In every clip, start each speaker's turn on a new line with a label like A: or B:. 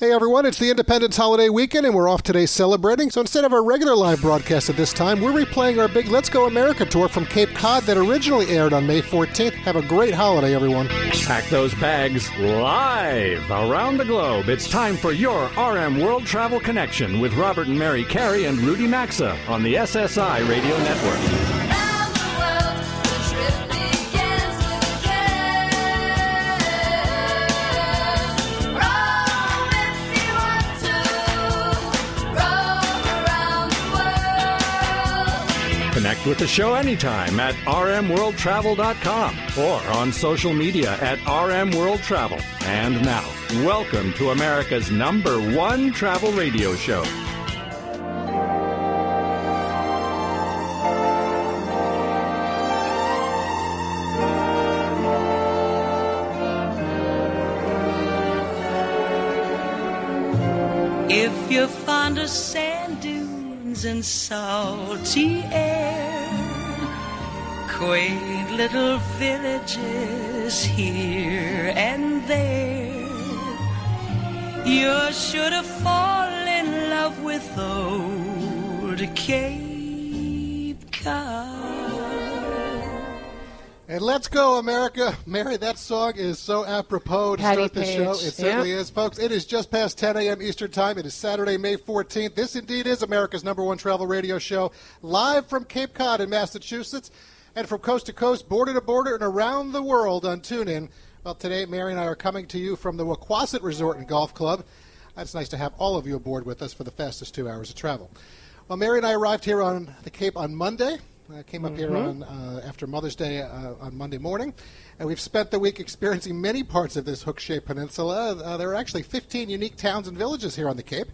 A: Hey everyone, it's the Independence holiday weekend and we're off today celebrating. So instead of our regular live broadcast at this time, we're replaying our big Let's Go America tour from Cape Cod that originally aired on May 14th. Have a great holiday, everyone.
B: Pack those bags live around the globe. It's time for your RM World Travel Connection with Robert and Mary Carey and Rudy Maxa on the SSI Radio Network. With the show anytime at rmworldtravel.com or on social media at rmworldtravel. And now, welcome to America's number one travel radio show.
C: If you're fond of sand dunes and salty air, quaint little villages here and there, you're sure to fall in love with old Cape Cod.
A: And let's go, America. Mary, that song is so apropos to
D: Patty
A: start the
D: Page.
A: show. It certainly
D: Yep.
A: is, folks. It is just past 10 a.m. Eastern Time. It is Saturday, May 14th. This indeed is America's number one travel radio show, live from Cape Cod in Massachusetts, and from coast to coast, border to border, and around the world on TuneIn. Well, today, Mary and I are coming to you from the Wequassett Resort and Golf Club. It's nice to have all of you aboard with us for the fastest two hours of travel. Well, Mary and I arrived here on the Cape on Monday. I came up here on uh, after Mother's Day uh, on Monday morning, and we've spent the week experiencing many parts of this hook-shaped peninsula. Uh, there are actually 15 unique towns and villages here on the Cape,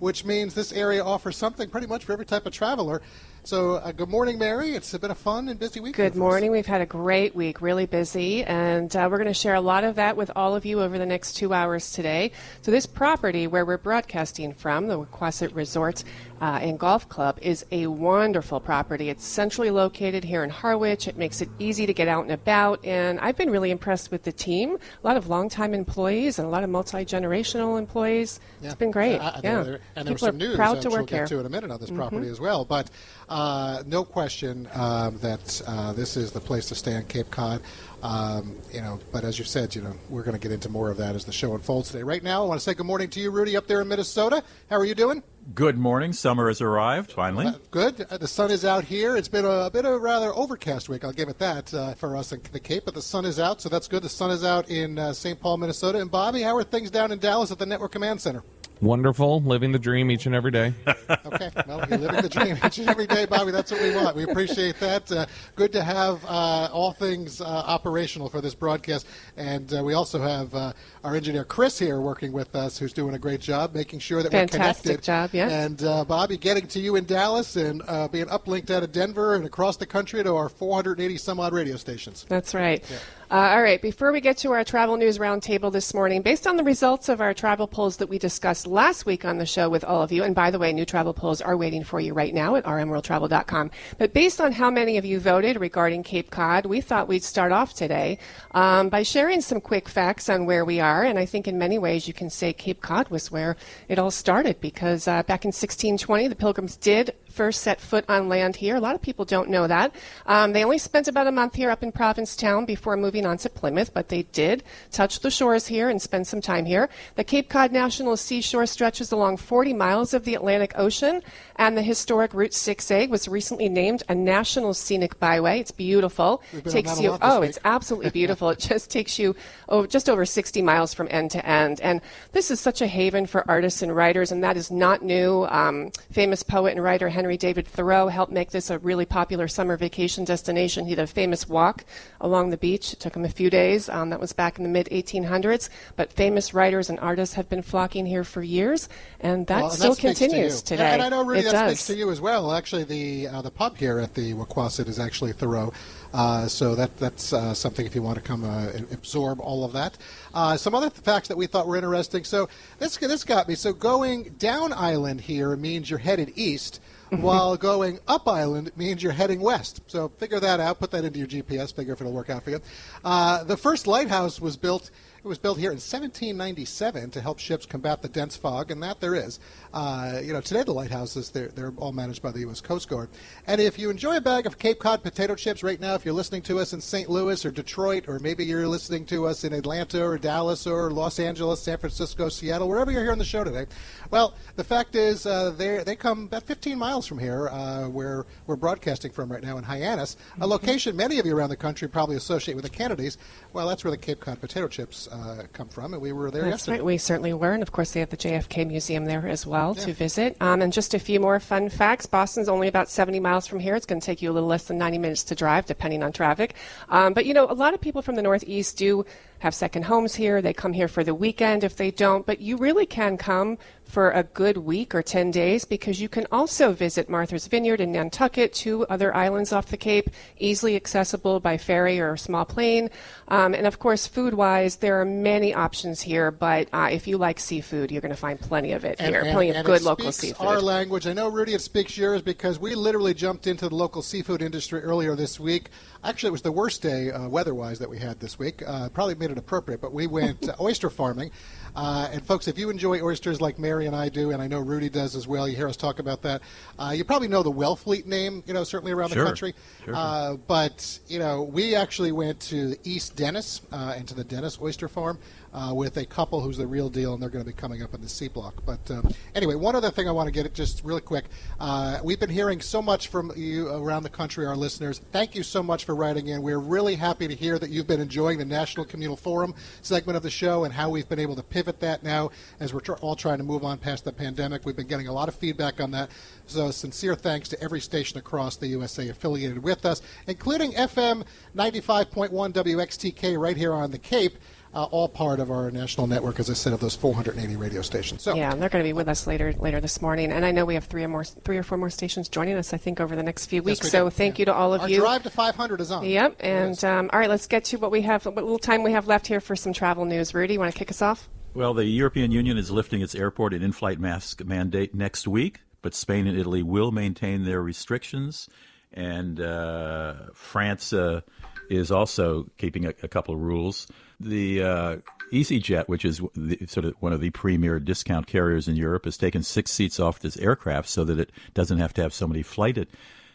A: which means this area offers something pretty much for every type of traveler. So, uh, good morning, Mary. It's been a fun and busy week.
D: Good morning. We've had a great week, really busy, and uh, we're going to share a lot of that with all of you over the next two hours today. So, this property where we're broadcasting from, the Wequassett Resort uh, and Golf Club, is a wonderful property. It's centrally located here in Harwich. It makes it easy to get out and about, and I've been really impressed with the team. A lot of longtime employees and a lot of multi generational employees. It's been great.
A: Uh,
D: yeah,
A: there- and there's
D: people
A: some
D: are
A: news
D: proud to
A: we'll get
D: here.
A: to in a minute on this property
D: Mhm.
A: as well. But uh, no question um, that uh, this is the place to stay on Cape Cod. Um, you know, but as you said, you know, we're going to get into more of that as the show unfolds today. Right now, I want to say good morning to you, Rudy, up there in Minnesota. How are you doing?
E: Good morning. Summer has arrived, finally.
A: Good. Uh, the sun is out here. It's been a, bit of a rather overcast week. I'll give it that uh, for us in the Cape, but the sun is out, so that's good. The sun is out in uh, St. Paul, Minnesota. And Bobby, how are things down in Dallas at the Network Command Center?
F: Wonderful, living the dream each and every day.
A: Okay, well, you're living the dream each and every day, Bobby. That's what we want. We appreciate that. Uh, good to have uh, all things uh, operational for this broadcast. And uh, we also have uh, our engineer Chris here working with us, who's doing a great job making sure that
D: Fantastic
A: we're connected.
D: job, yeah.
A: And uh, Bobby, getting to you in Dallas and uh, being uplinked out of Denver and across the country to our 480 some odd radio stations.
D: That's right. Uh, all right, before we get to our travel news roundtable this morning, based on the results of our travel polls that we discussed last week on the show with all of you, and by the way, new travel polls are waiting for you right now at rmworldtravel.com. But based on how many of you voted regarding Cape Cod, we thought we'd start off today um, by sharing some quick facts on where we are. And I think in many ways you can say Cape Cod was where it all started because uh, back in 1620, the Pilgrims did first set foot on land here. A lot of people don't know that. Um, they only spent about a month here up in Provincetown before moving on to Plymouth, but they did touch the shores here and spend some time here. The Cape Cod National Seashore stretches along 40 miles of the Atlantic Ocean, and the historic Route 6A was recently named a National Scenic Byway. It's beautiful.
A: We've been on
D: takes you oh,
A: week.
D: it's absolutely beautiful. it just takes you oh, just over 60 miles from end to end. And this is such a haven for artists and writers, and that is not new. Um, famous poet and writer Henry David Thoreau helped make this a really popular summer vacation destination. He did a famous walk along the beach. It took him a few days. Um, that was back in the mid 1800s. But famous writers and artists have been flocking here for years, and that
A: Well,
D: still
A: to
D: continues
A: you.
D: today.
A: And I know, Rudy,
D: it
A: that
D: does.
A: speaks to you as well. Actually, the uh, the pub here at the Wequassett is actually Thoreau. Uh, so that that's uh, something if you want to come uh, absorb all of that. Uh, some other facts that we thought were interesting. So this this got me. So going down island here means you're headed east. while going up island means you're heading west. So figure that out. Put that into your GPS. Figure if it'll work out for you. Uh, the first lighthouse was built It was built here in 1797 to help ships combat the dense fog, and that there is. Uh, you know, today the lighthouses they're, they're all managed by the U.S. Coast Guard. And if you enjoy a bag of Cape Cod potato chips right now, if you're listening to us in St. Louis or Detroit, or maybe you're listening to us in Atlanta or Dallas or Los Angeles, San Francisco, Seattle, wherever you're here on the show today, well, the fact is uh, they they come about 15 miles from here, uh, where we're broadcasting from right now in Hyannis, a location many of you around the country probably associate with the Kennedys. Well, that's where the Cape Cod potato chips uh, come from, and we were there
D: That's
A: yesterday.
D: right. We certainly were. And of course, they have the JFK Museum there as well to visit. Um, and just a few more fun facts. Boston's only about 70 miles from here. It's going to take you a little less than 90 minutes to drive, depending on traffic. Um, but, you know, a lot of people from the Northeast do have second homes here. They come here for the weekend if they don't. But you really can come for a good week or 10 days because you can also visit Martha's Vineyard in Nantucket, two other islands off the Cape, easily accessible by ferry or small plane. Um, and of course, food wise, there are many options here, but uh, if you like seafood, you're going to find plenty of it here. plenty of
A: and
D: good
A: it
D: local
A: speaks
D: seafood.
A: Our language. I know, Rudy, it speaks yours because we literally jumped into the local seafood industry earlier this week. Actually, it was the worst day uh, weather-wise that we had this week. Uh, probably made it appropriate, but we went uh, oyster farming. Uh, and folks, if you enjoy oysters like Mary and I do, and I know Rudy does as well, you hear us talk about that. Uh, you probably know the Wellfleet name, you know, certainly around
E: Sure.
A: the country.
E: Sure.
A: Uh, but you know, we actually went to East Dennis uh, and to the Dennis Oyster Farm uh, with a couple who's the real deal, and they're going to be coming up in the C block. But um, anyway, one other thing I want to get just really quick. Uh, we've been hearing so much from you around the country, our listeners. Thank you so much for writing in. We're really happy to hear that you've been enjoying the National Communal Forum segment of the show and how we've been able to pivot that now as we're tr- all trying to move on past the pandemic. We've been getting a lot of feedback on that. So sincere thanks to every station across the USA affiliated with us, including FM 95.1 WXTK right here on the Cape. Uh, all part of our national network, as I said, of those 480 radio stations. So,
D: Yeah, and they're going to be with us later later this morning, and I know we have three or more, three or four more stations joining us. I think over the next few
A: yes,
D: weeks.
A: we
D: so
A: do.
D: thank
A: Yeah.
D: you to all of
A: our
D: you.
A: drive to 500 is on.
D: Yep, and um, all right, let's get to what we have. What little time we have left here for some travel news. Rudy, you want to kick us off?
E: Well, the European Union is lifting its airport and in-flight mask mandate next week, but Spain and Italy will maintain their restrictions, and uh, France uh, is also keeping a, a couple of rules. The uh, EasyJet, which is the, sort of one of the premier discount carriers in Europe, has taken six seats off this aircraft so that it doesn't have to have so many flight at,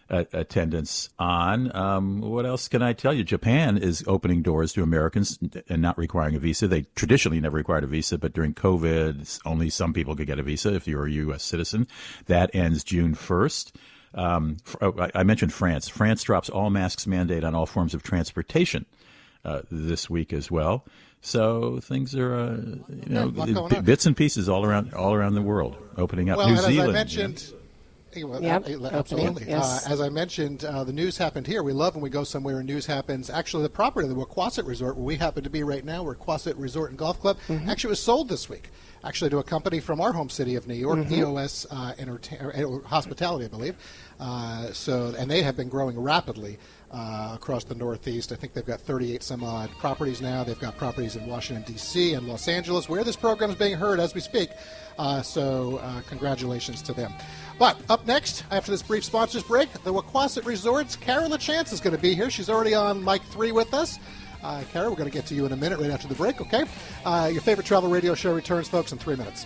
E: uh, attendants on. Um, what else can I tell you? Japan is opening doors to Americans and not requiring a visa. They traditionally never required a visa, but during COVID, only some people could get a visa if you're a U.S. citizen. That ends June 1st. Um, oh, I mentioned France. France drops all masks mandate on all forms of transportation uh, this week as well. So things are, uh, you know,
A: lot going
E: b- bits and pieces all around all around the world opening up.
A: Well,
E: New
A: and as
E: Zealand,
A: I
E: you know.
A: mentioned, well,
D: Yep,
A: uh, absolutely.
D: yes.
A: Uh, as I mentioned, uh, the news happened here. We love when we go somewhere and news happens. Actually, the property of the Wequassett Resort, where we happen to be right now, Wequassett Resort and Golf Club,
D: Mm-hmm.
A: actually was sold this week. Actually, to a company from our home city of New York,
D: Mm-hmm.
A: EOS uh, Entertain- or Hospitality, I believe. Uh, so, and they have been growing rapidly uh, across the Northeast. I think they've got 38 some odd properties now. They've got properties in Washington D.C. and Los Angeles, where this program is being heard as we speak. Uh, so, uh, congratulations to them. But up next, after this brief sponsors break, the Wequassett Resorts, Kara LaChance is going to be here. She's already on mic three with us. Uh, we're going to get to you in a minute right after the break, okay? Uh, your favorite travel radio show returns, folks, in three minutes.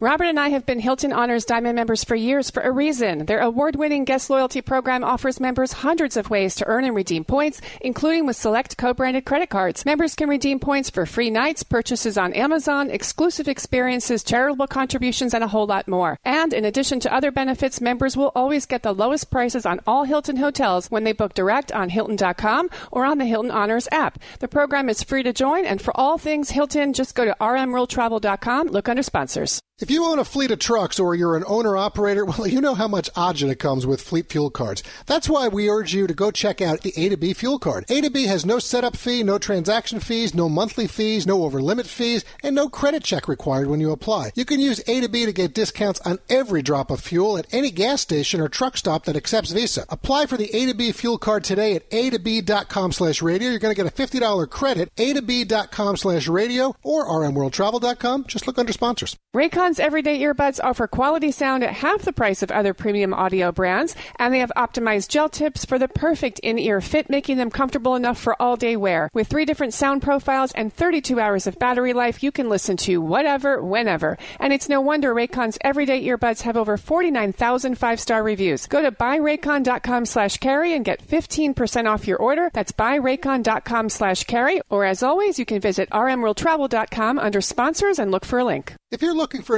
D: Robert and I have been Hilton Honors Diamond members for years for a reason. Their award winning guest loyalty program offers members hundreds of ways to earn and redeem points, including with select co branded credit cards. Members can redeem points for free nights, purchases on Amazon, exclusive experiences, charitable contributions, and a whole lot more. And in addition to other benefits, members will always get the lowest prices on all Hilton hotels when they book direct on Hilton.com or on the Hilton Honors app. The program is free to join, and for all things Hilton, just go to rmworldtravel.com, look under sponsors.
A: If you own a fleet of trucks or you're an owner operator, well, you know how much agita comes with fleet fuel cards. That's why we urge you to go check out the A to B fuel card. A to B has no setup fee, no transaction fees, no monthly fees, no over limit fees, and no credit check required when you apply. You can use A to B to get discounts on every drop of fuel at any gas station or truck stop that accepts Visa. Apply for the A to B fuel card today at a to b.com slash radio. You're going to get a $50 credit, a to b.com slash radio or rmworldtravel.com. Just look under sponsors.
D: Raycon Raycon's everyday earbuds offer quality sound at half the price of other premium audio brands, and they have optimized gel tips for the perfect in ear fit, making them comfortable enough for all day wear. With three different sound profiles and 32 hours of battery life, you can listen to whatever, whenever. And it's no wonder Raycon's everyday earbuds have over 49,000 five star reviews. Go to buyraycon.com slash carey and get 15% off your order. That's buyraycon.com slash carey. Or as always, you can visit rmworldtravel.com under sponsors and look for a link.
A: If you're looking for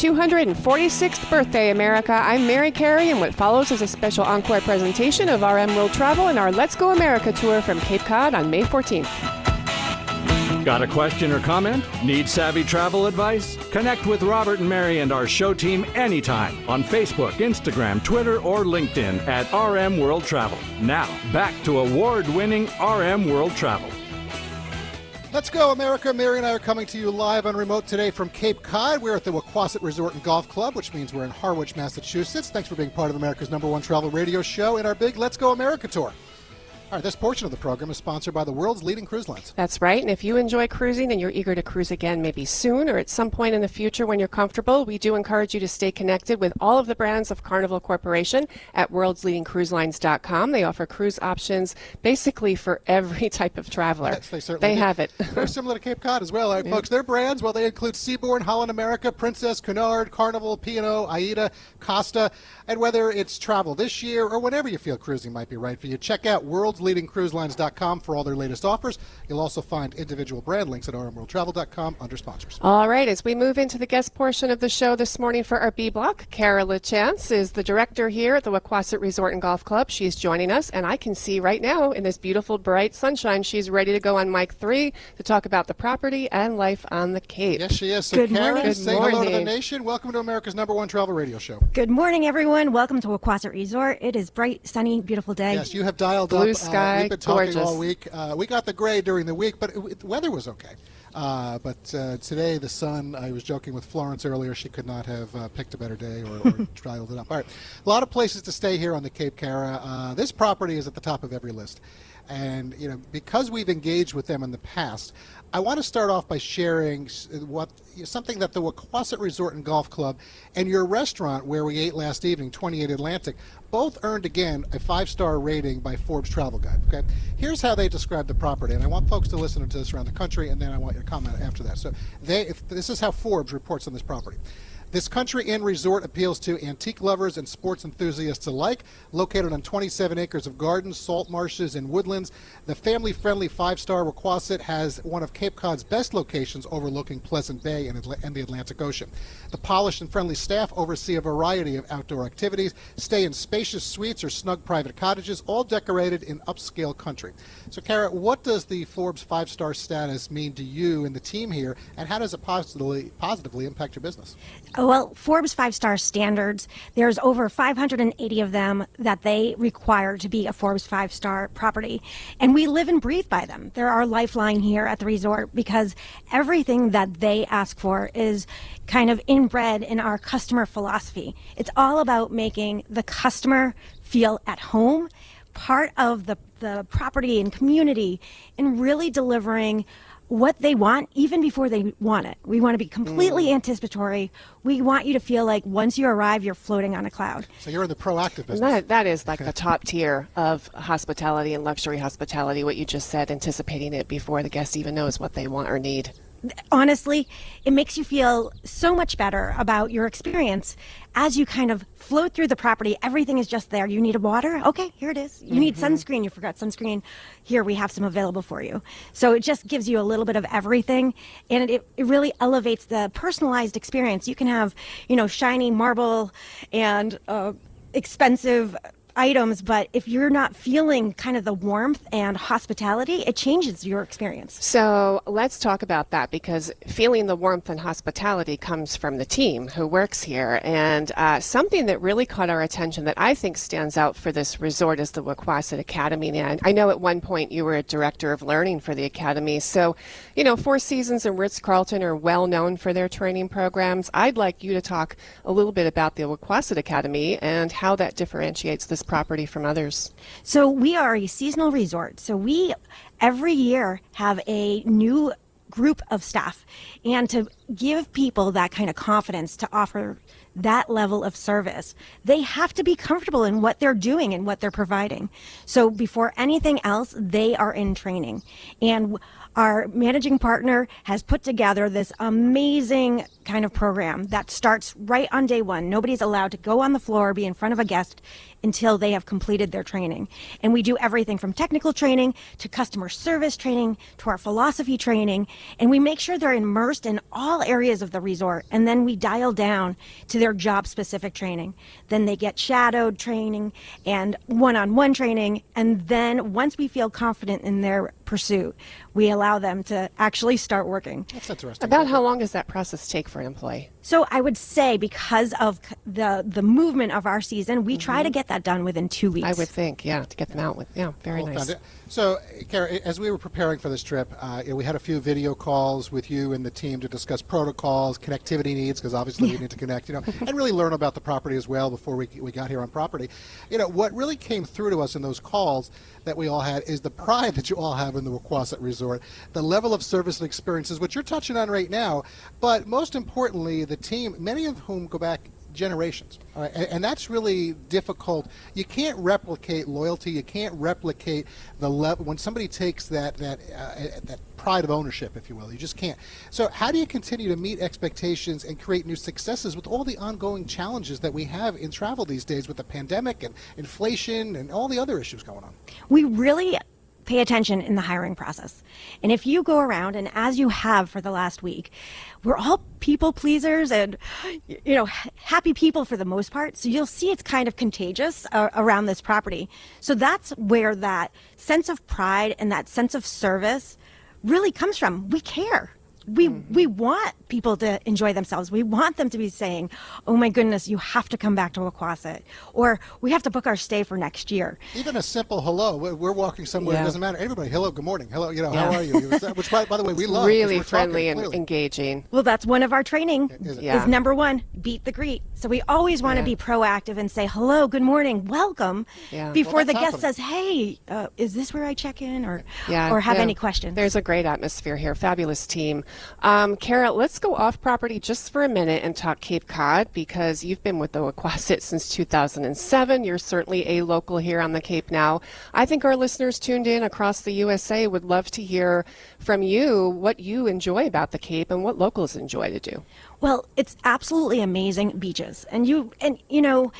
D: 246th birthday, America. I'm Mary Carey, and what follows is a special encore presentation of RM World Travel and our Let's Go America tour from Cape Cod on May 14th.
B: Got a question or comment? Need savvy travel advice? Connect with Robert and Mary and our show team anytime on Facebook, Instagram, Twitter, or LinkedIn at RM World Travel. Now, back to award winning RM World Travel.
A: Let's go, America. Mary and I are coming to you live on remote today from Cape Cod. We're at the Wequassett Resort and Golf Club, which means we're in Harwich, Massachusetts. Thanks for being part of America's number one travel radio show in our big Let's Go America tour. All right, this portion of the program is sponsored by the world's leading cruise lines.
D: That's right. And if you enjoy cruising and you're eager to cruise again, maybe soon or at some point in the future when you're comfortable, we do encourage you to stay connected with all of the brands of Carnival Corporation at worldsleadingcruiselines.com. They offer cruise options basically for every type of traveler.
A: Yes, they certainly
D: they
A: do.
D: have it.
A: Very similar to Cape Cod as well, right, folks. Their brands, well, they include Seabourn, Holland America, Princess, Cunard, Carnival, P&O, AIDA, Costa, and whether it's travel this year or whenever you feel cruising might be right for you, check out worldsleadingcruiselines.com for all their latest offers. You'll also find individual brand links at rmworldtravel.com under sponsors.
D: All right, as we move into the guest portion of the show this morning for our B block, Kara LaChance is the director here at the Wequassett Resort and Golf Club. She's joining us, and I can see right now in this beautiful bright sunshine, she's ready to go on mic three to talk about the property and life on the Cape.
A: Yes, she is. So,
G: Good
A: Kara,
G: morning.
A: say
D: Good
A: hello to the nation. Welcome to America's number one travel radio show.
G: Good morning, everyone. Welcome to Wequassett Resort. It is bright, sunny, beautiful day.
A: Yes, you have dialed
D: Blue
A: up.
D: Uh, sky,
A: uh, we've been talking
D: gorgeous.
A: all week. Uh, we got the gray during the week, but it, the weather was okay. Uh, but uh, today, the sun, I was joking with Florence earlier, she could not have uh, picked a better day or, or dialed it up. All right. A lot of places to stay here on the Cape Kara. Uh, this property is at the top of every list. And, you know, because we've engaged with them in the past, I want to start off by sharing what something that the Wequassett Resort and Golf Club and your restaurant where we ate last evening, 28 Atlantic, both earned again a five-star rating by Forbes Travel Guide. Okay, here's how they describe the property, and I want folks to listen to this around the country, and then I want you to comment after that. So, they if, this is how Forbes reports on this property. This country inn resort appeals to antique lovers and sports enthusiasts alike. Located on 27 acres of gardens, salt marshes, and woodlands, the family friendly five star Wequassett has one of Cape Cod's best locations overlooking Pleasant Bay and, Atla- and the Atlantic Ocean. The polished and friendly staff oversee a variety of outdoor activities, stay in spacious suites or snug private cottages, all decorated in upscale country. So, Kara, what does the Forbes five star status mean to you and the team here, and how does it positively, positively impact your business?
G: Uh, Oh, Well, Forbes five star standards, there's over 580 of them that they require to be a Forbes five star property. And we live and breathe by them. They're our lifeline here at the resort because everything that they ask for is kind of inbred in our customer philosophy. It's all about making the customer feel at home, part of the, the property and community, and really delivering what they want even before they want it. We want to be completely mm. anticipatory. We want you to feel like once you arrive, you're floating on a cloud.
A: So you're in the proactive
D: And
A: business.
D: that, that is like the top tier of hospitality and luxury hospitality, what you just said, anticipating it before the guest even knows what they want or need.
G: Honestly, it makes you feel so much better about your experience as you kind of float through the property. Everything is just there. You need a water? Okay, here it is. You need sunscreen. You forgot sunscreen. Here, we have some available for you. So it just gives you a little bit of everything. And it, it really elevates the personalized experience. You can have, you know, shiny marble and uh, expensive items, but if you're not feeling kind of the warmth and hospitality, it changes your experience.
D: So let's talk about that because feeling the warmth and hospitality comes from the team who works here. And uh, something that really caught our attention that I think stands out for this resort is the Wequassett Academy. And I know at one point you were a director of learning for the Academy. So, you know, Four Seasons and Ritz Carlton are well known for their training programs. I'd like you to talk a little bit about the Wequassett Academy and how that differentiates this property from others.
G: So we are a seasonal resort. So we every year have a new group of staff and to give people that kind of confidence to offer that level of service they have to be comfortable in what they're doing and what they're providing so before anything else they are in training and our managing partner has put together this amazing kind of program that starts right on day one. Nobody's allowed to go on the floor, be in front of a guest until they have completed their training. And we do everything from technical training to customer service training to our philosophy training. And we make sure they're immersed in all areas of the resort. And then we dial down to their job specific training. Then they get shadowed training and one on one training. And then once we feel confident in their pursuit, we allow them to actually start working.
A: That's interesting.
D: About how long does that process take for an employee?
G: So I would say because of the the movement of our season, we try to get that done within two weeks.
D: I would think, yeah, to get them out with, yeah, very
A: Well,
D: nice.
A: So, Kara, as we were preparing for this trip, uh, we had a few video calls with you and the team to discuss protocols, connectivity needs, because obviously we need to connect, you know, and really learn about the property as well before we, we got here on property. You know, what really came through to us in those calls that we all had is the pride that you all have in the Wequassett Resort, the level of service and experiences, which you're touching on right now, but most importantly, the team, many of whom go back generations. Right? and, and that's really difficult. You can't replicate loyalty. You can't replicate the level when somebody takes that that uh, that pride of ownership, if you will. You just can't. So how do you continue to meet expectations and create new successes with all the ongoing challenges that we have in travel these days with the pandemic and inflation and all the other issues going on?
G: we really pay attention in the hiring process. And if you go around and as you have for the last week, we're all people pleasers and you know happy people for the most part. So you'll see it's kind of contagious uh, around this property. So that's where that sense of pride and that sense of service really comes from. We care. We we want people to enjoy themselves. We want them to be saying, "Oh my goodness, you have to come back to Aquasit," or "We have to book our stay for next year."
A: Even a simple hello. We're we're walking somewhere.
D: Yeah.
A: It doesn't matter. Everybody, hello, good morning. Hello, you know,
D: Yeah.
A: how are you? Which, by, by the way, we love.
D: really
A: we're talking,
D: friendly and
A: clearly.
D: engaging.
G: Well, that's one of our training
A: Is?
D: Yeah.
G: is number one, beat the greet. So we always want to
D: Yeah.
G: be proactive and say hello, good morning, welcome,
D: Yeah.
G: before
A: Well,
G: the
A: that's
G: guest says, hey, uh, is this where I check in, or
D: Yeah,
G: or have
D: yeah.
G: any questions?
D: There's a great atmosphere here. Fabulous team. Um, Kara, let's go off property just for a minute and talk Cape Cod because you've been with the Aquasit since 2007. You're certainly a local here on the Cape now. I think our listeners tuned in across the USA would love to hear from you what you enjoy about the Cape and what locals enjoy to do.
G: Well, it's absolutely amazing beaches, and you and you know,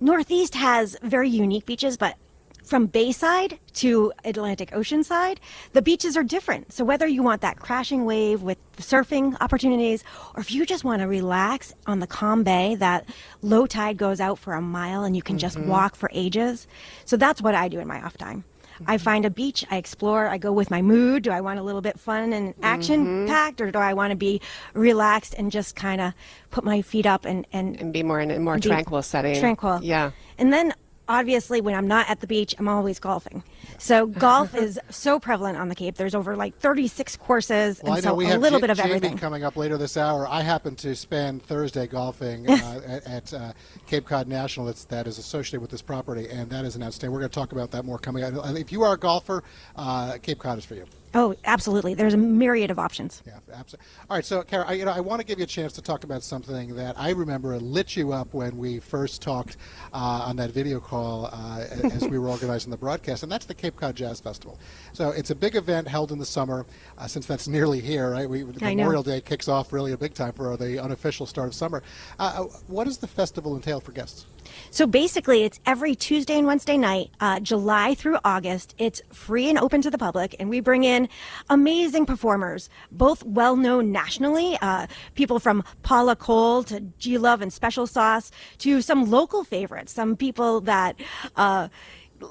G: Northeast has very unique beaches, but from Bayside to Atlantic Ocean side, the beaches are different. So whether you want that crashing wave with the surfing opportunities, or if you just want to relax on the calm bay, that low tide goes out for a mile and you can just mm-hmm. walk for ages. So that's what I do in my off time. I mm-hmm. find a beach, I explore, I go with my mood. Do I want a little bit fun and action mm-hmm. packed, or do I want to be relaxed and just kind of put my feet up and, and,
D: And be more in a more tranquil setting.
G: Tranquil.
D: Yeah.
G: And then obviously when I'm not at the beach, I'm always golfing. So golf is so prevalent on the Cape. There's over like 36 courses,
A: Well, I
G: and
A: know
G: so a little
A: Ja-
G: bit of
A: Jamie
G: everything.
A: coming up later this hour. I happen to spend Thursday golfing uh, at, at uh, Cape Cod National. That's, that is associated with this property, and that is an outstanding. We're going to talk about that more coming up. If you are a golfer, uh, Cape Cod is for you.
G: Oh, absolutely. There's a myriad of options.
A: Yeah, absolutely. All right, so Kara, I, you know, I want to give you a chance to talk about something that I remember lit you up when we first talked uh, on that video call uh, as we were organizing the broadcast, and that's the Cape Cod Jazz Festival. So it's a big event held in the summer, uh, since that's nearly here, right? We. Memorial Day kicks off really a big time for the unofficial start of summer. Uh, what does the festival entail for guests?
G: So basically, it's every Tuesday and Wednesday night, uh, July through August. It's free and open to the public, and we bring in amazing performers, both well known nationally, uh, people from Paula Cole to G Love and Special Sauce, to some local favorites, some people that. Uh,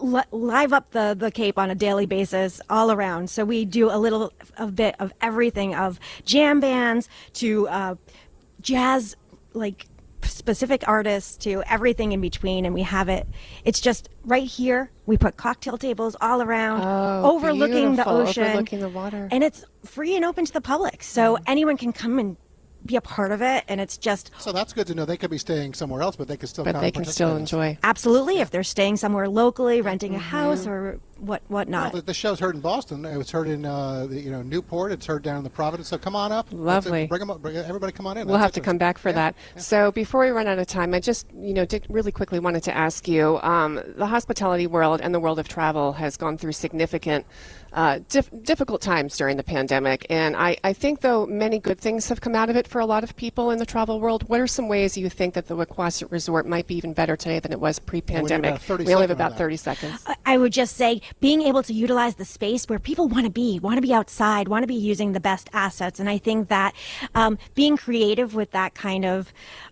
G: li- live up the, the Cape on a daily basis all around. So we do a little a bit of everything of jam bands to uh, jazz like specific artists to everything in between and we have it it's just right here we put cocktail tables all around
D: Oh,
G: overlooking the ocean
D: overlooking the water.
G: and it's free and open to the public so anyone can come and be a part of it and it's just
A: So that's good to know. They could be staying somewhere else, but they could still
D: But
A: come
D: they can still
A: participate in this.
D: enjoy.
G: absolutely if they're staying somewhere locally renting a
D: Mm-hmm.
G: house or what
A: Well,
G: whatnot
A: the, the show's heard in Boston. It was heard in uh, the, you know Newport. It's heard down in the Providence. So come on up. Let's,
D: Lovely.
A: Bring 'em up. Bring, everybody, come on in.
D: We'll
A: That's
D: have to come back for
A: Yeah.
D: that. So before we run out of time, I just, you know, did really quickly wanted to ask you: um, the hospitality world and the world of travel has gone through significant, uh, dif- difficult times during the pandemic, and I, I think though many good things have come out of it for a lot of people in the travel world. What are some ways you think that the Wequassett Resort might be even better today than it was pre-pandemic?
A: about 30
D: we only have about 30 seconds.
G: I- I would just say being able to utilize the space where people want to be, want to be outside, want to be using the best assets. And I think that um, being creative with that kind of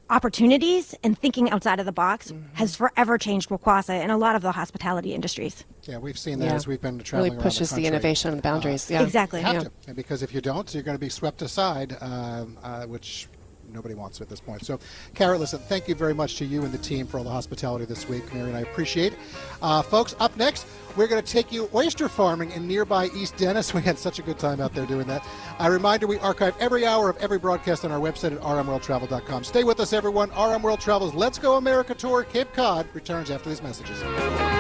G: opportunities and thinking outside of the box
A: Mm-hmm.
G: has forever changed Wequassett and a a lot of the hospitality industries.
A: Yeah, we've seen that
D: Yeah.
A: as we've been traveling
D: Really
A: around
D: pushes
A: the,
D: the, innovation and the boundaries. yeah.
G: Exactly.
A: You have
D: Yeah.
A: to, and because if you don't, you're going to be swept aside, um, uh, which nobody wants it at this point. So, Kara, listen, thank you very much to you and the team for all the hospitality this week. Mary and I appreciate it. Uh, folks, up next, we're going to take you oyster farming in nearby East Dennis. We had such a good time out there doing that. A reminder, we archive every hour of every broadcast on our website at rmworldtravel.com. Stay with us, everyone. RM World Travel's Let's Go America Tour Cape Cod returns after these messages.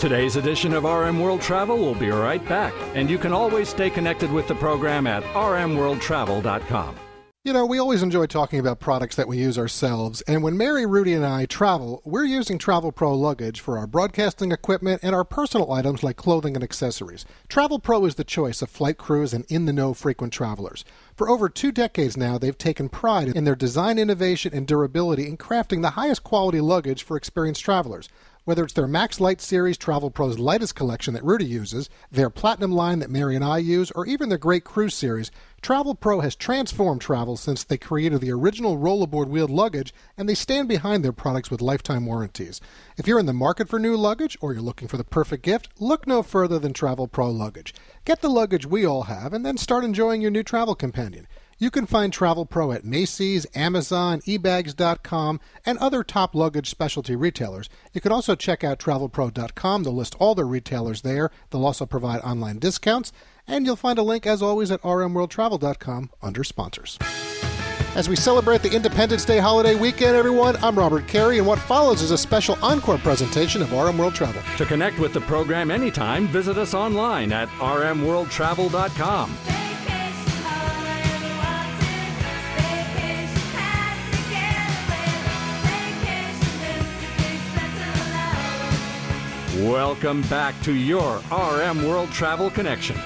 B: Today's edition of RM World Travel will be right back, and you can always stay connected with the program at rmworldtravel.com.
A: You know, we always enjoy talking about products that we use ourselves, and when Mary, Rudy, and I travel, we're using Travel Pro luggage for our broadcasting equipment and our personal items like clothing and accessories. Travel Pro is the choice of flight crews and in the know frequent travelers. For over two decades now, they've taken pride in their design innovation and durability in crafting the highest quality luggage for experienced travelers. Whether it's their Max Light series, Travel Pro's lightest collection that Rudy uses, their Platinum line that Mary and I use, or even their Great Cruise series, Travel Pro has transformed travel since they created the original rollerboard wheeled luggage, and they stand behind their products with lifetime warranties. If you're in the market for new luggage, or you're looking for the perfect gift, look no further than Travel Pro luggage. Get the luggage we all have, and then start enjoying your new travel companion. You can find Travel Pro at Macy's, Amazon, ebags.com, and other top luggage specialty retailers. You can also check out travelpro.com. They'll list all their retailers there. They'll also provide online discounts. And you'll find a link, as always, at rmworldtravel.com under sponsors. As we celebrate the Independence Day holiday weekend, everyone, I'm Robert Carey, and what follows is a special encore presentation of RM World Travel.
B: To connect with the program anytime, visit us online at rmworldtravel.com. Welcome back to your RM World Travel Connection.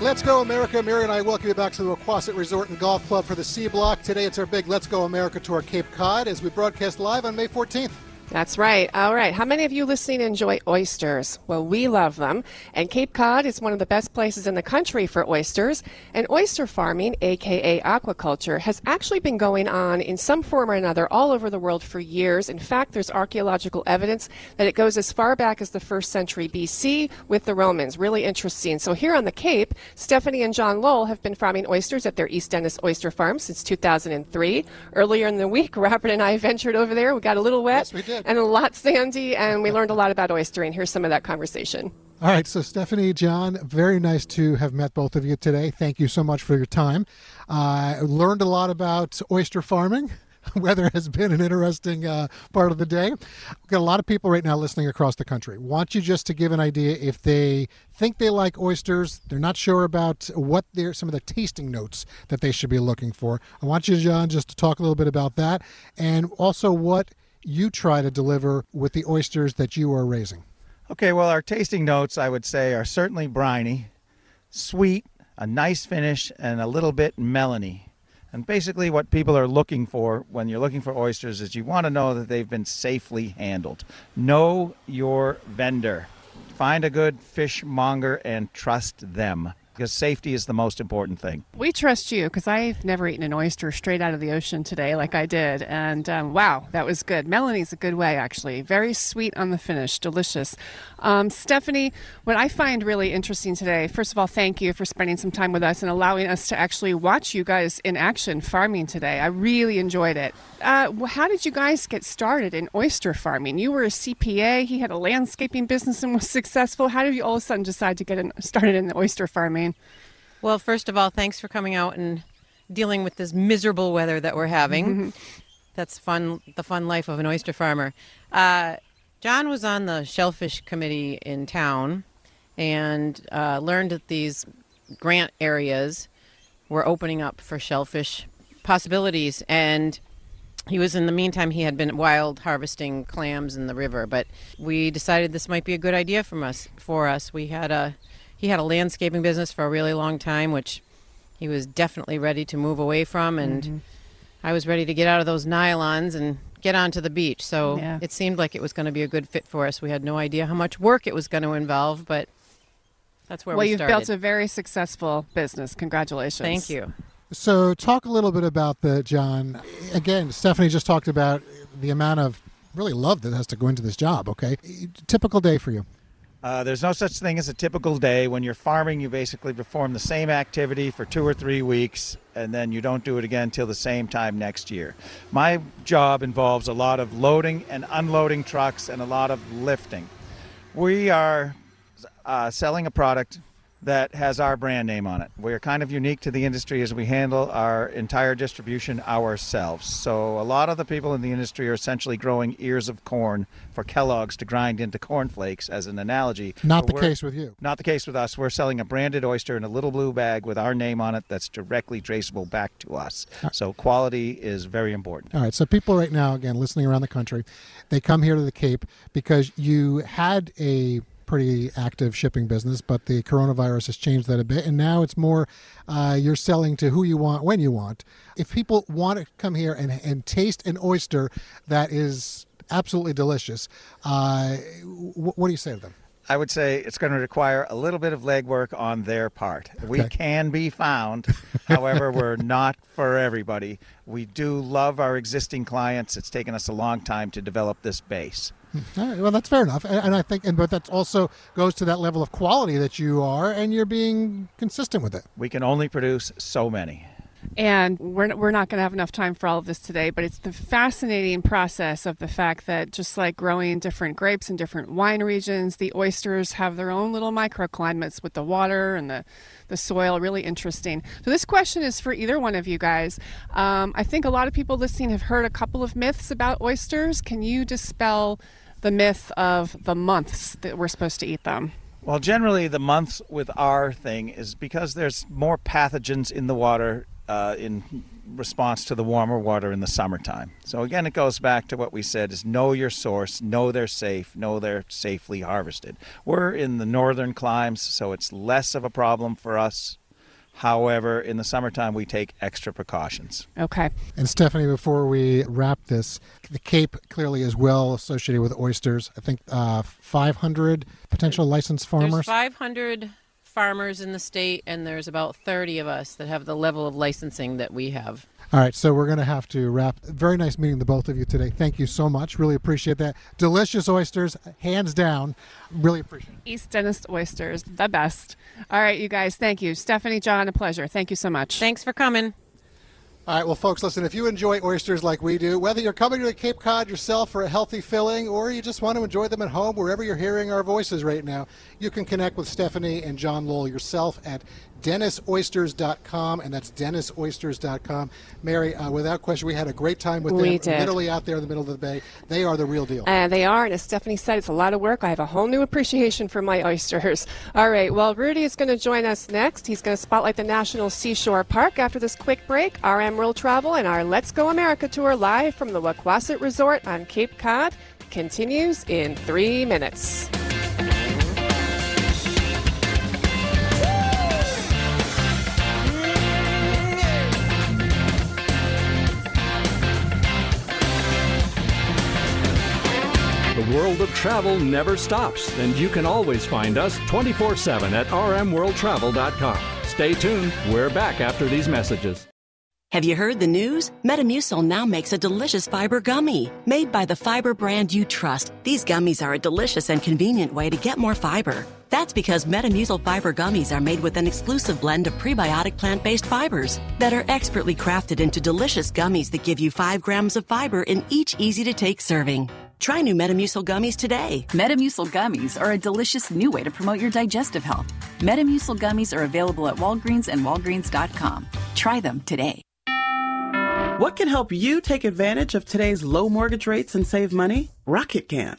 A: Let's go, America. Mary and I welcome you back to the Wequassett Resort and Golf Club for the C Block. Today it's our big Let's Go America tour Cape Cod as we broadcast live on May 14th.
D: That's right. All right. How many of you listening enjoy oysters? Well, we love them. And Cape Cod is one of the best places in the country for oysters. And oyster farming, aka aquaculture, has actually been going on in some form or another all over the world for years. In fact, there's archaeological evidence that it goes as far back as the first century BC with the Romans. Really interesting. So here on the Cape, Stephanie and John Lowell have been farming oysters at their East Dennis Oyster Farm since 2003. Earlier in the week, Robert and I ventured over there. We got a little wet
A: Yes, we did.
D: and a lot sandy, and we learned a lot about oystering. Here's some of that conversation.
A: All right, so Stephanie, John, very nice to have met both of you today. Thank you so much for your time. Uh, learned a lot about oyster farming. weather has been an interesting uh, part of the day. We've got a lot of people right now listening across the country. Want you just to give an idea if they think they like oysters, they're not sure about what they're some of the tasting notes that they should be looking for. I want you, John, just to talk a little bit about that and also what you try to deliver with the oysters that you are raising.
H: Okay, well, our tasting notes, I would say, are certainly briny, sweet, a nice finish, and a little bit melony. And basically, what people are looking for when you're looking for oysters is you want to know that they've been safely handled. Know your vendor. Find a good fishmonger and trust them because safety is the most important thing.
I: We trust you because I've never eaten an oyster straight out of the ocean today like I did. And um, wow, that was good. Melanie's a good way, actually. Very sweet on the finish, delicious. Um, Stephanie, what I find really interesting today, first of all, thank you for spending some time with us and allowing us to actually watch you guys in action farming today. I really enjoyed it. Uh, how did you guys get started in oyster farming? You were a CPA, he had a landscaping business and was successful. How did you all of a sudden decide to get in, started in the oyster farming?
J: Well, first of all, thanks for coming out and dealing with this miserable weather that we're having.
I: Mm-hmm.
J: That's fun, the fun life of an oyster farmer. Uh, John was on the shellfish committee in town and uh, learned that these grant areas were opening up for shellfish possibilities. And he was in the meantime he had been wild harvesting clams in the river but we decided this might be a good idea from us for us we had a he had a landscaping business for a really long time which he was definitely ready to move away from and mm-hmm. i was ready to get out of those nylons and get onto the beach so
I: Yeah.
J: it seemed like it was going to be a good fit for us we had no idea how much work it was going to involve but that's where
I: well,
J: we
I: you've
J: started
I: built a very successful business. Congratulations.
J: thank you
A: So, talk a little bit about the John. Again, Stephanie just talked about the amount of really love that has to go into this job. Okay, typical day for you.
H: Uh, there's no such thing as a typical day. When you're farming, you basically perform the same activity for two or three weeks, and then you don't do it again till the same time next year. My job involves a lot of loading and unloading trucks and a lot of lifting. We are uh, selling a product that has our brand name on it. We are kind of unique to the industry as we handle our entire distribution ourselves. So a lot of the people in the industry are essentially growing ears of corn for Kellogg's to grind into cornflakes as an analogy.
A: Not
H: But
A: the case with you.
H: Not the case with us. We're selling a branded oyster in a little blue bag with our name on it that's directly traceable back to us. Uh, so quality is very important.
A: All right, so people right now, again, listening around the country, they come here to the Cape because you had a pretty active shipping business, but the coronavirus has changed that a bit, and now it's more uh, you're selling to who you want when you want. If people want to come here and, and taste an oyster that is absolutely delicious, uh, wh- what do you say to them?
H: I would say it's going to require a little bit of legwork on their part. We can be found. However, we're not for everybody. We do love our existing clients. It's taken us a long time to develop this base.
A: All right, well, that's fair enough, and, and I think, and but that also goes to that level of quality that you are, and you're being consistent with it.
H: We can only produce so many.
I: And we're, we're not going to have enough time for all of this today, but it's the fascinating process of the fact that just like growing different grapes in different wine regions, the oysters have their own little microclimates with the water and the, the soil. Really interesting. So, this question is for either one of you guys. Um, I think a lot of people listening have heard a couple of myths about oysters. Can you dispel the myth of the months that we're supposed to eat them?
H: Well, generally, the months with our thing is because there's more pathogens in the water uh, in response to the warmer water in the summertime. So again, it goes back to what we said: is know your source, know they're safe, know they're safely harvested. We're in the northern climes, so it's less of a problem for us. However, in the summertime, we take extra precautions.
I: Okay.
A: And Stephanie, before we wrap this, the Cape clearly is well associated with oysters. I think uh, 500 potential licensed
J: There's
A: farmers.
J: 500 farmers in the state, and there's about 30 of us that have the level of licensing that we have.
A: All right, so we're going to have to wrap. Very nice meeting the both of you today. Thank you so much. Really appreciate that. Delicious oysters, hands down. Really appreciate it.
I: East Dennis oysters, the best. All right, you guys, thank you. Stephanie, John, a pleasure. Thank you so much.
J: Thanks for coming.
A: All right, well, folks, listen, if you enjoy oysters like we do, whether you're coming to the Cape Cod yourself for a healthy filling or you just want to enjoy them at home, wherever you're hearing our voices right now, you can connect with Stephanie and John Lowell yourself at DennisOysters.com, and that's DennisOysters.com. Mary, uh, without question, we had a great time with
D: We
A: them.
D: did.
A: Literally out there in the middle of the bay. They are the real deal.
D: And they are, and as Stephanie said, it's a lot of work. I have a whole new appreciation for my oysters. All right, well, Rudy is going to join us next. He's going to spotlight the National Seashore Park after this quick break. our RM World Travel and our Let's Go America tour live from the Wequassett Resort on Cape Cod continues in three minutes.
B: The world of travel never stops, and you can always find us 24 7 at rmworldtravel.com. Stay tuned. We're back after these messages.
K: Have you heard the news? Metamucil now makes a delicious fiber gummy. Made by the fiber brand you trust, these gummies are a delicious and convenient way to get more fiber. That's because Metamucil fiber gummies are made with an exclusive blend of prebiotic plant based fibers that are expertly crafted into delicious gummies that give you 5 grams of fiber in each easy to take serving. Try new Metamucil gummies today.
L: Metamucil gummies are a delicious new way to promote your digestive health. Metamucil gummies are available at Walgreens and Walgreens.com. Try them today.
M: What can help you take advantage of today's low mortgage rates and save money? Rocket can.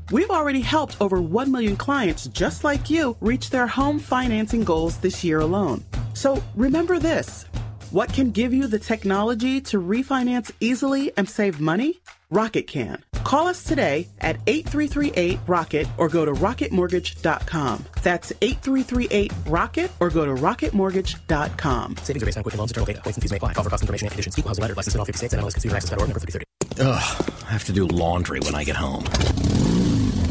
M: We've already helped over 1 million clients just like you reach their home financing goals this year alone. So remember this what can give you the technology to refinance easily and save money? Rocket can. Call us today at 8338 Rocket or go to rocketmortgage.com. That's 8338 Rocket or go to rocketmortgage.com.
N: Savings are based on Quicken Loans, internal data. Points and fees may apply. Call for cost information and conditions. Equal housing letter. License in all 50 states. NMLS Consumer Access.org. Number 3030.
O: Ugh, I have to do laundry when I get home.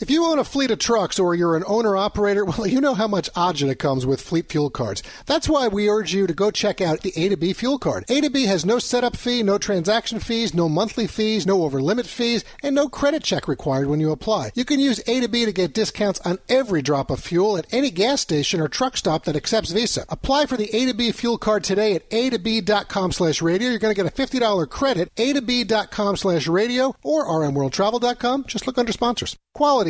A: If you own a fleet of trucks or you're an owner operator, well, you know how much agita comes with fleet fuel cards. That's why we urge you to go check out the A to B fuel card. A to B has no setup fee, no transaction fees, no monthly fees, no over limit fees, and no credit check required when you apply. You can use A to B to get discounts on every drop of fuel at any gas station or truck stop that accepts Visa. Apply for the A to B fuel card today at a to b.com slash radio. You're going to get a $50 credit, a to b.com slash radio or rmworldtravel.com. Just look under sponsors. Quality,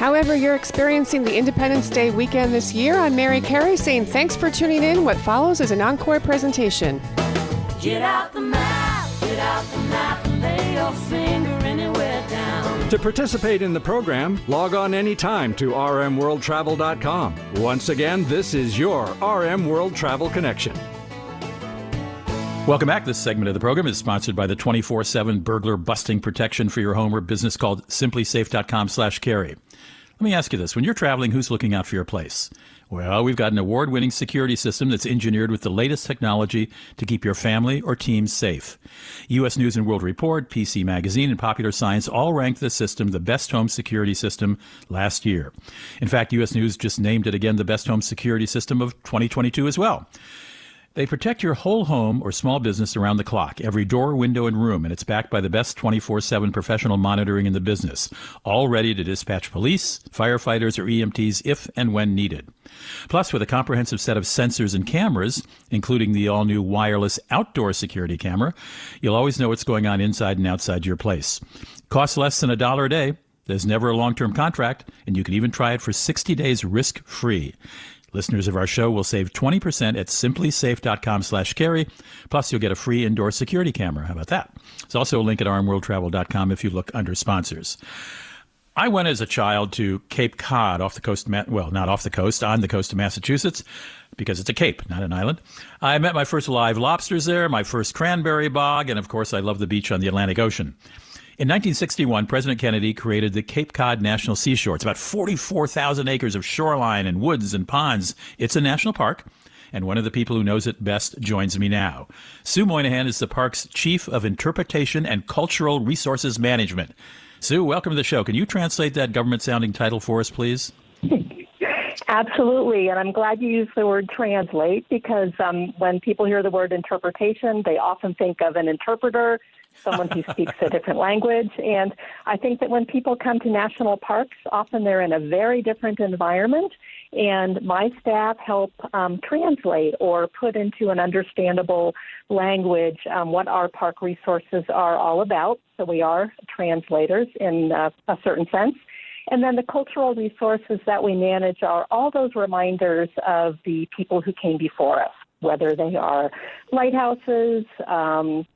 D: However, you're experiencing the Independence Day weekend this year, I'm Mary Carey saying thanks for tuning in. What follows is an encore presentation.
C: Get out the map, get out the map, and lay your finger anywhere down.
B: To participate in the program, log on anytime to rmworldtravel.com. Once again, this is your RM World Travel Connection.
E: Welcome back. This segment of the program is sponsored by the 24-7 burglar busting protection for your home or business called simplisafe.com slash carry. Let me ask you this. When you're traveling, who's looking out for your place? Well, we've got an award-winning security system that's engineered with the latest technology to keep your family or team safe. U.S. News and World Report, PC Magazine, and Popular Science all ranked this system the best home security system last year. In fact, U.S. News just named it again the best home security system of 2022 as well. They protect your whole home or small business around the clock, every door, window, and room, and it's backed by the best 24 7 professional monitoring in the business, all ready to dispatch police, firefighters, or EMTs if and when needed. Plus, with a comprehensive set of sensors and cameras, including the all new wireless outdoor security camera, you'll always know what's going on inside and outside your place. Costs less than a dollar a day. There's never a long term contract, and you can even try it for 60 days risk free. Listeners of our show will save 20% at simplisafe.com slash carey. Plus, you'll get a free indoor security camera. How about that? There's also a link at rmworldtravel.com if you look under sponsors. I went as a child to Cape Cod off the coast, well, not off the coast, on the coast of Massachusetts, because it's a cape, not an island. I met my first live lobsters there, my first cranberry bog, and of course, I love the beach on the Atlantic Ocean. In 1961, President Kennedy created the Cape Cod National Seashore. It's about 44,000 acres of shoreline and woods and ponds. It's a national park, and one of the people who knows it best joins me now. Sue Moynihan is the park's Chief of Interpretation and Cultural Resources Management. Sue, welcome to the show. Can you translate that government sounding title for us, please?
P: Absolutely, and I'm glad you used the word translate because um, when people hear the word interpretation, they often think of an interpreter someone who speaks a different language. And I think that when people come to national parks, often they're in a very different environment. And my staff help um, translate or put into an understandable language um, what our park resources are all about. So we are translators in uh, a certain sense. And then the cultural resources that we manage are all those reminders of the people who came before us, whether they are lighthouses, um,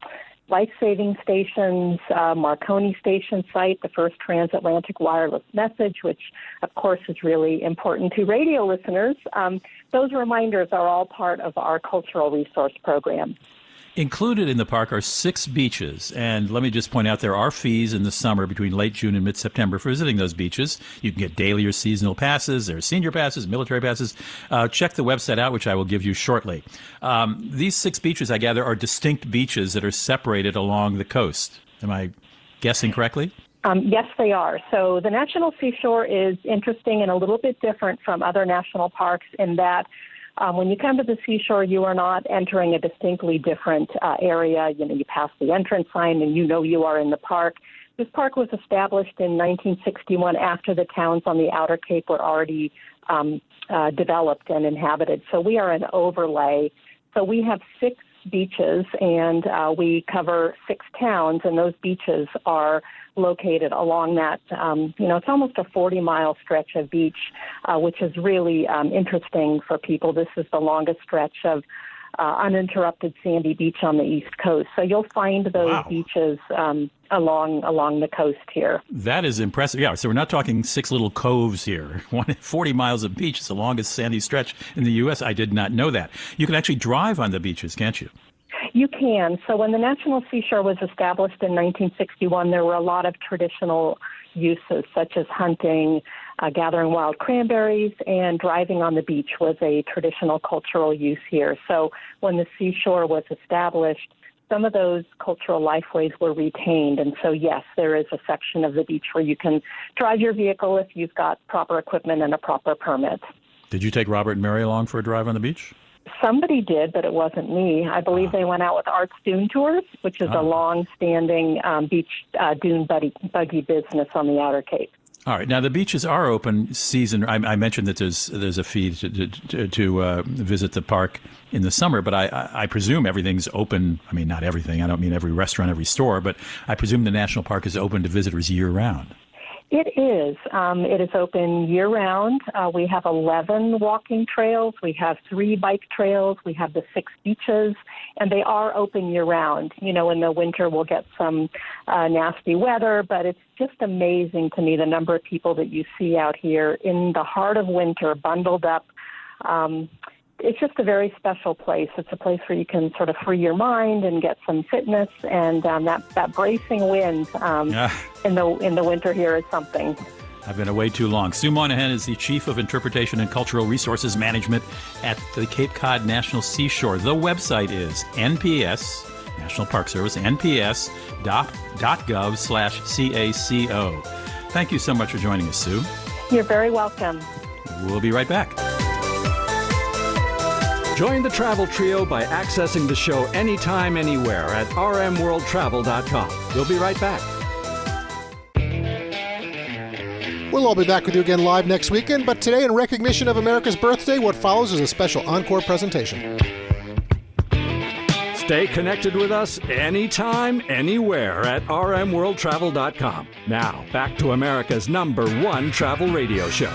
P: life saving stations, uh, Marconi Station site, the first transatlantic wireless message, which of course is really important to radio listeners. Um, those reminders are all part of our cultural resource program.
E: Included in the park are six beaches, and let me just point out there are fees in the summer between late June and mid September for visiting those beaches. You can get daily or seasonal passes, there are senior passes, military passes. Uh, check the website out, which I will give you shortly. Um, these six beaches, I gather, are distinct beaches that are separated along the coast. Am I guessing correctly?
P: Um, yes, they are. So the National Seashore is interesting and a little bit different from other national parks in that um, when you come to the seashore, you are not entering a distinctly different uh, area. You know, you pass the entrance sign and you know you are in the park. This park was established in 1961 after the towns on the outer Cape were already um, uh, developed and inhabited. So we are an overlay. So we have six beaches and uh, we cover six towns, and those beaches are located along that. Um, you know, it's almost a 40 mile stretch of beach, uh, which is really um, interesting for people. This is the longest stretch of uh, uninterrupted sandy beach on the east coast. So you'll find those wow. beaches um, along along the coast here.
E: That is impressive. Yeah, so we're not talking six little coves here. 40 miles of beach is the longest sandy stretch in the U.S. I did not know that. You can actually drive on the beaches, can't you?
P: You can. So when the National Seashore was established in 1961, there were a lot of traditional uses such as hunting, uh, gathering wild cranberries, and driving on the beach was a traditional cultural use here. So when the seashore was established, some of those cultural lifeways were retained. And so, yes, there is a section of the beach where you can drive your vehicle if you've got proper equipment and a proper permit.
E: Did you take Robert and Mary along for a drive on the beach?
P: Somebody did, but it wasn't me. I believe they went out with Arts Dune Tours, which is a long-standing um, beach uh, dune buggy business on the Outer Cape.
E: All right. Now the beaches are open season. I, I mentioned that there's there's a fee to to, to uh, visit the park in the summer, but I, I presume everything's open. I mean, not everything. I don't mean every restaurant, every store, but I presume the national park is open to visitors year round.
P: It is. Um, it is open year round. Uh, we have 11 walking trails. We have three bike trails. We have the six beaches, and they are open year round. You know, in the winter we'll get some uh, nasty weather, but it's just amazing to me the number of people that you see out here in the heart of winter, bundled up. Um, it's just a very special place. It's a place where you can sort of free your mind and get some fitness, and um, that that bracing wind um, yeah. in the in the winter here is something.
E: I've been away too long. Sue Moynihan is the Chief of Interpretation and Cultural Resources Management at the Cape Cod National Seashore. The website is NPS, National Park Service, nps.gov slash CACO. Thank you so much for joining us, Sue.
P: You're very welcome.
E: We'll be right back.
B: Join the travel trio by accessing the show anytime, anywhere at rmworldtravel.com. We'll be right back.
A: We'll all be back with you again live next weekend, but today, in recognition of America's birthday, what follows is a special encore presentation.
B: Stay connected with us anytime, anywhere at rmworldtravel.com. Now, back to America's number one travel radio show.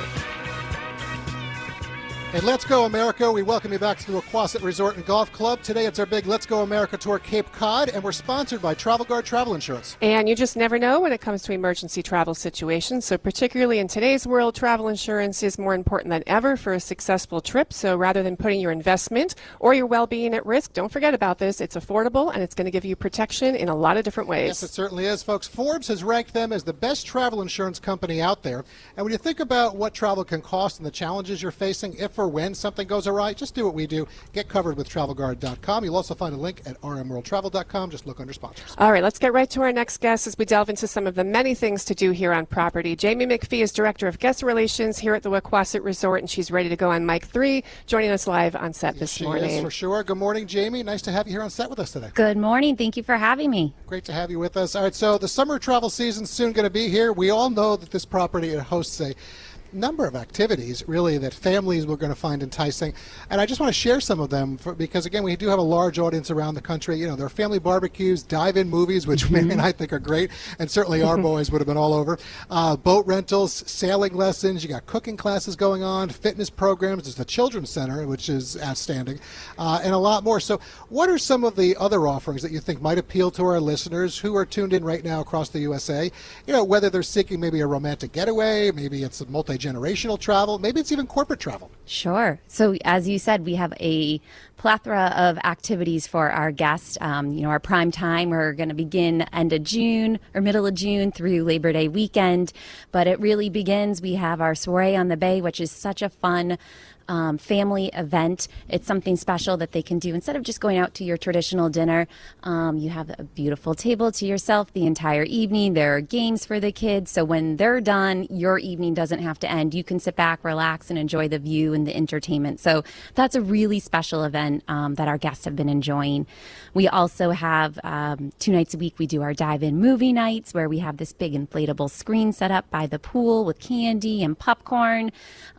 A: And Let's Go America, we welcome you back to the Wequassett Resort and Golf Club. Today it's our big Let's Go America Tour Cape Cod, and we're sponsored by Travel Guard Travel Insurance.
D: And you just never know when it comes to emergency travel situations. So, particularly in today's world, travel insurance is more important than ever for a successful trip. So, rather than putting your investment or your well being at risk, don't forget about this. It's affordable and it's going to give you protection in a lot of different ways.
A: Yes, it certainly is, folks. Forbes has ranked them as the best travel insurance company out there. And when you think about what travel can cost and the challenges you're facing, if or when something goes awry, just do what we do. Get covered with TravelGuard.com. You'll also find a link at rmworldtravel.com. Just look under sponsors.
D: All right, let's get right to our next guest as we delve into some of the many things to do here on property. Jamie McPhee is Director of Guest Relations here at the Wequassett Resort, and she's ready to go on mic three, joining us live on set this
A: She
D: morning.
A: is for sure. Good morning, Jamie. Nice to have you here on set with us today.
Q: Good morning. Thank you for having me.
A: Great to have you with us. All right, so the summer travel season's soon going to be here. We all know that this property hosts a number of activities really that families were going to find enticing. And i just want to share some of them for, because again we do have a large audience around the country. You know there are family barbecues dive-in movies which mary and i think are great and certainly our boys would have been all over. Uh, boat rentals sailing lessons you got cooking classes going on fitness programs. There's the children's center which is outstanding uh, and a lot more. So what are some of the other offerings that you think might appeal to our listeners who are tuned in right now across the usa you know whether they're seeking maybe a romantic getaway maybe it's a multi-generational travel maybe it's even corporate travel
Q: Sure. So, as you said, we have a plethora of activities for our guests. Um, you know, our prime time, we're going to begin end of June or middle of June through Labor Day weekend. But it really begins. We have our soiree on the bay, which is such a fun um, family event. It's something special that they can do instead of just going out to your traditional dinner. Um, you have a beautiful table to yourself the entire evening. There are games for the kids. So when they're done, your evening doesn't have to end. You can sit back, relax, and enjoy the view and the entertainment. So that's a really special event um, that our guests have been enjoying. We also have um, two nights a week, we do our dive in movie nights where we have this big inflatable screen set up by the pool with candy and popcorn.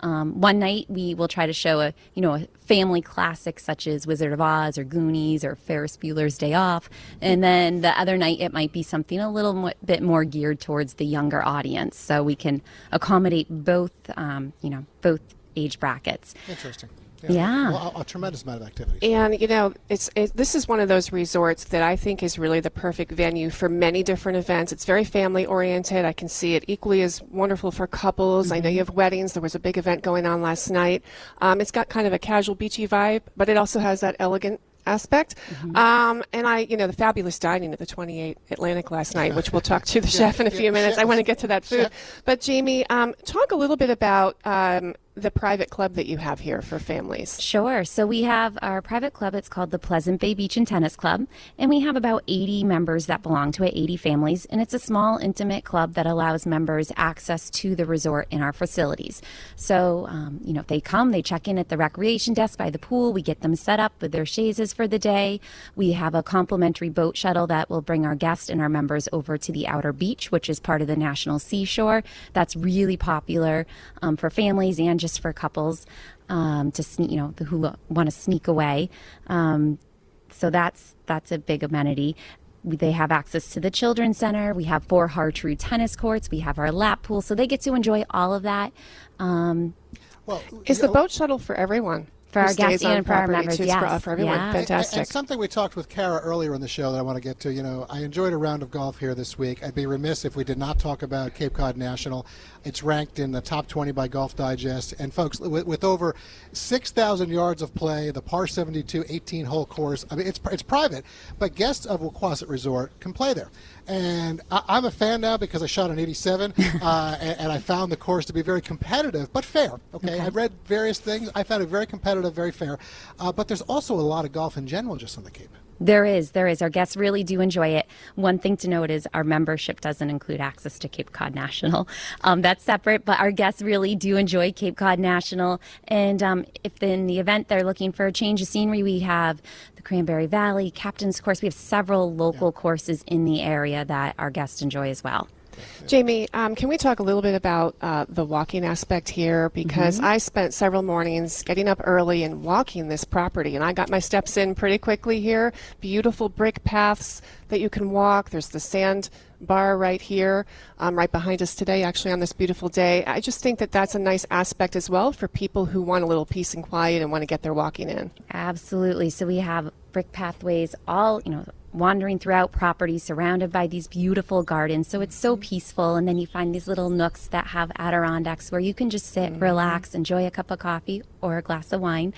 Q: Um, one night we will try to show a, you know, a family classic such as Wizard of Oz or Goonies or Ferris Bueller's Day Off. And then the other night it might be something a little bit more geared towards the younger audience. So we can accommodate both, um, you know, both age brackets.
A: interesting
Q: Yeah.
A: Well, a, a tremendous amount of activities
D: And you know, it's it, this is one of those resorts that I think is really the perfect venue for many different events. It's very family oriented. I can see it equally as wonderful for couples. I know you have weddings. There was a big event going on last night. Um, it's got kind of a casual beachy vibe, but it also has that elegant aspect. Um, and I, you know, the fabulous dining at the 28 Atlantic last night, which we'll talk to the
R: Yeah,
D: chef in a
R: yeah,
D: few minutes. I want to get to that food. But Jamie, um, talk a little bit about um, the private club that you have here for families.
Q: Sure. So we have our private club. It's called the Pleasant Bay Beach and Tennis Club. And we have about 80 members that belong to it, 80 families. And it's a small, intimate club that allows members access to the resort in our facilities. So, um, you know, if they come, they check in at the recreation desk by the pool. We get them set up with their chaises for the day. We have a complimentary boat shuttle that will bring our guests and our members over to the outer beach, which is part of the National Seashore. That's really popular um, for families and just for couples um, to sneak, you know, who want to sneak away. Um, so that's that's a big amenity. We, they have access to the children's center. We have four Hartrue tennis courts. We have our lap pool, so they get to enjoy all of that. Um,
A: well,
D: Is the boat shuttle for everyone?
Q: For our guests
D: on
Q: and for our
D: property,
Q: members,
D: too? It's for-
Q: yes.
D: for everyone.
Q: Yeah.
D: Fantastic.
A: And, and something we talked with Kara earlier in the show that I want to get to. You know, I enjoyed a round of golf here this week. I'd be remiss if we did not talk about Cape Cod National. It's ranked in the top 20 by Golf Digest. And folks, with, with over 6,000 yards of play, the par 72 18 hole course. I mean, it's it's private, but guests of Wequassett Resort can play there. And I, I'm a fan now because I shot an 87, uh, and, and I found the course to be very competitive, but fair. Okay,
Q: Okay.
A: I've read various things. I found it very competitive, very fair. Uh, but there's also a lot of golf in general just on the Cape.
Q: There is, there is. Our guests really do enjoy it. One thing to note is our membership doesn't include access to Cape Cod National. Um, that's separate, but our guests really do enjoy Cape Cod National. And um, if in the event they're looking for a change of scenery, we have the Cranberry Valley, Captain's Course. We have several local courses in the area that our guests enjoy as well.
D: Jamie, um, can we talk a little bit about uh, the walking aspect here? Because
Q: Mhm.
D: I spent several mornings getting up early and walking this property, and I got my steps in pretty quickly here. Beautiful brick paths that you can walk. There's the sand bar right here, um, right behind us today, actually, on this beautiful day. I just think that that's a nice aspect as well for people who want a little peace and quiet and want to get their walking in.
Q: Absolutely. So we have brick pathways all, you know, wandering throughout property surrounded by these beautiful gardens. So it's so peaceful. And then you find these little nooks that have Adirondacks where you can just sit, relax, enjoy a cup of coffee or a glass of wine.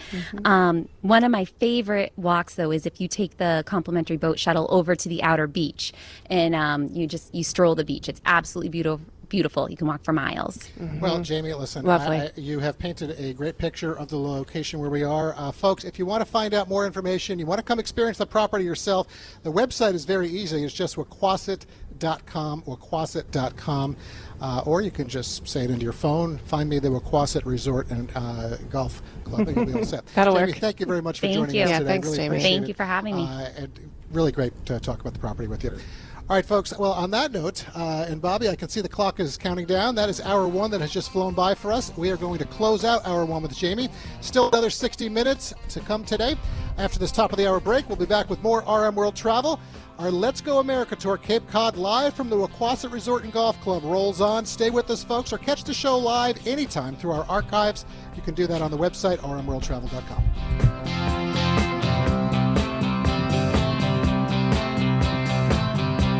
Q: Um, one of my favorite walks, though, is if you take the complimentary boat shuttle over to the outer beach and um, you just you stroll the beach. It's absolutely beautiful. Beautiful. You can walk for miles.
A: Well, Jamie, listen,
Q: Lovely.
A: I, I- you have painted a great picture of the location where we are. Uh, folks, if you want to find out more information, you want to come experience the property yourself, the website is very easy. It's just wequassett.com, wequassett.com. Uh, or you can just say it into your phone. Find me the Wequassett Resort and uh, Golf Club, and you'll be all set.
Q: That'll
A: Jamie,
Q: work.
A: thank you very much for
Q: Thank
A: joining
Q: you.
A: us
Q: Yeah,
A: today.
Q: thanks,
A: really
Q: Jamie. Thank
A: it.
Q: you for having me.
A: Uh, and really great to talk about the property with you. All right, folks. Well, on that note, uh, and Bobby, I can see the clock is counting down. That is hour one that has just flown by for us. We are going to close out hour one with Jamie. Still another 60 minutes to come today. After this top of the hour break, we'll be back with more RM World Travel. Our Let's Go America Tour Cape Cod live from the Wequassett Resort and Golf Club rolls on. Stay with us, folks, or catch the show live anytime through our archives. You can do that on the website, rmworldtravel.com.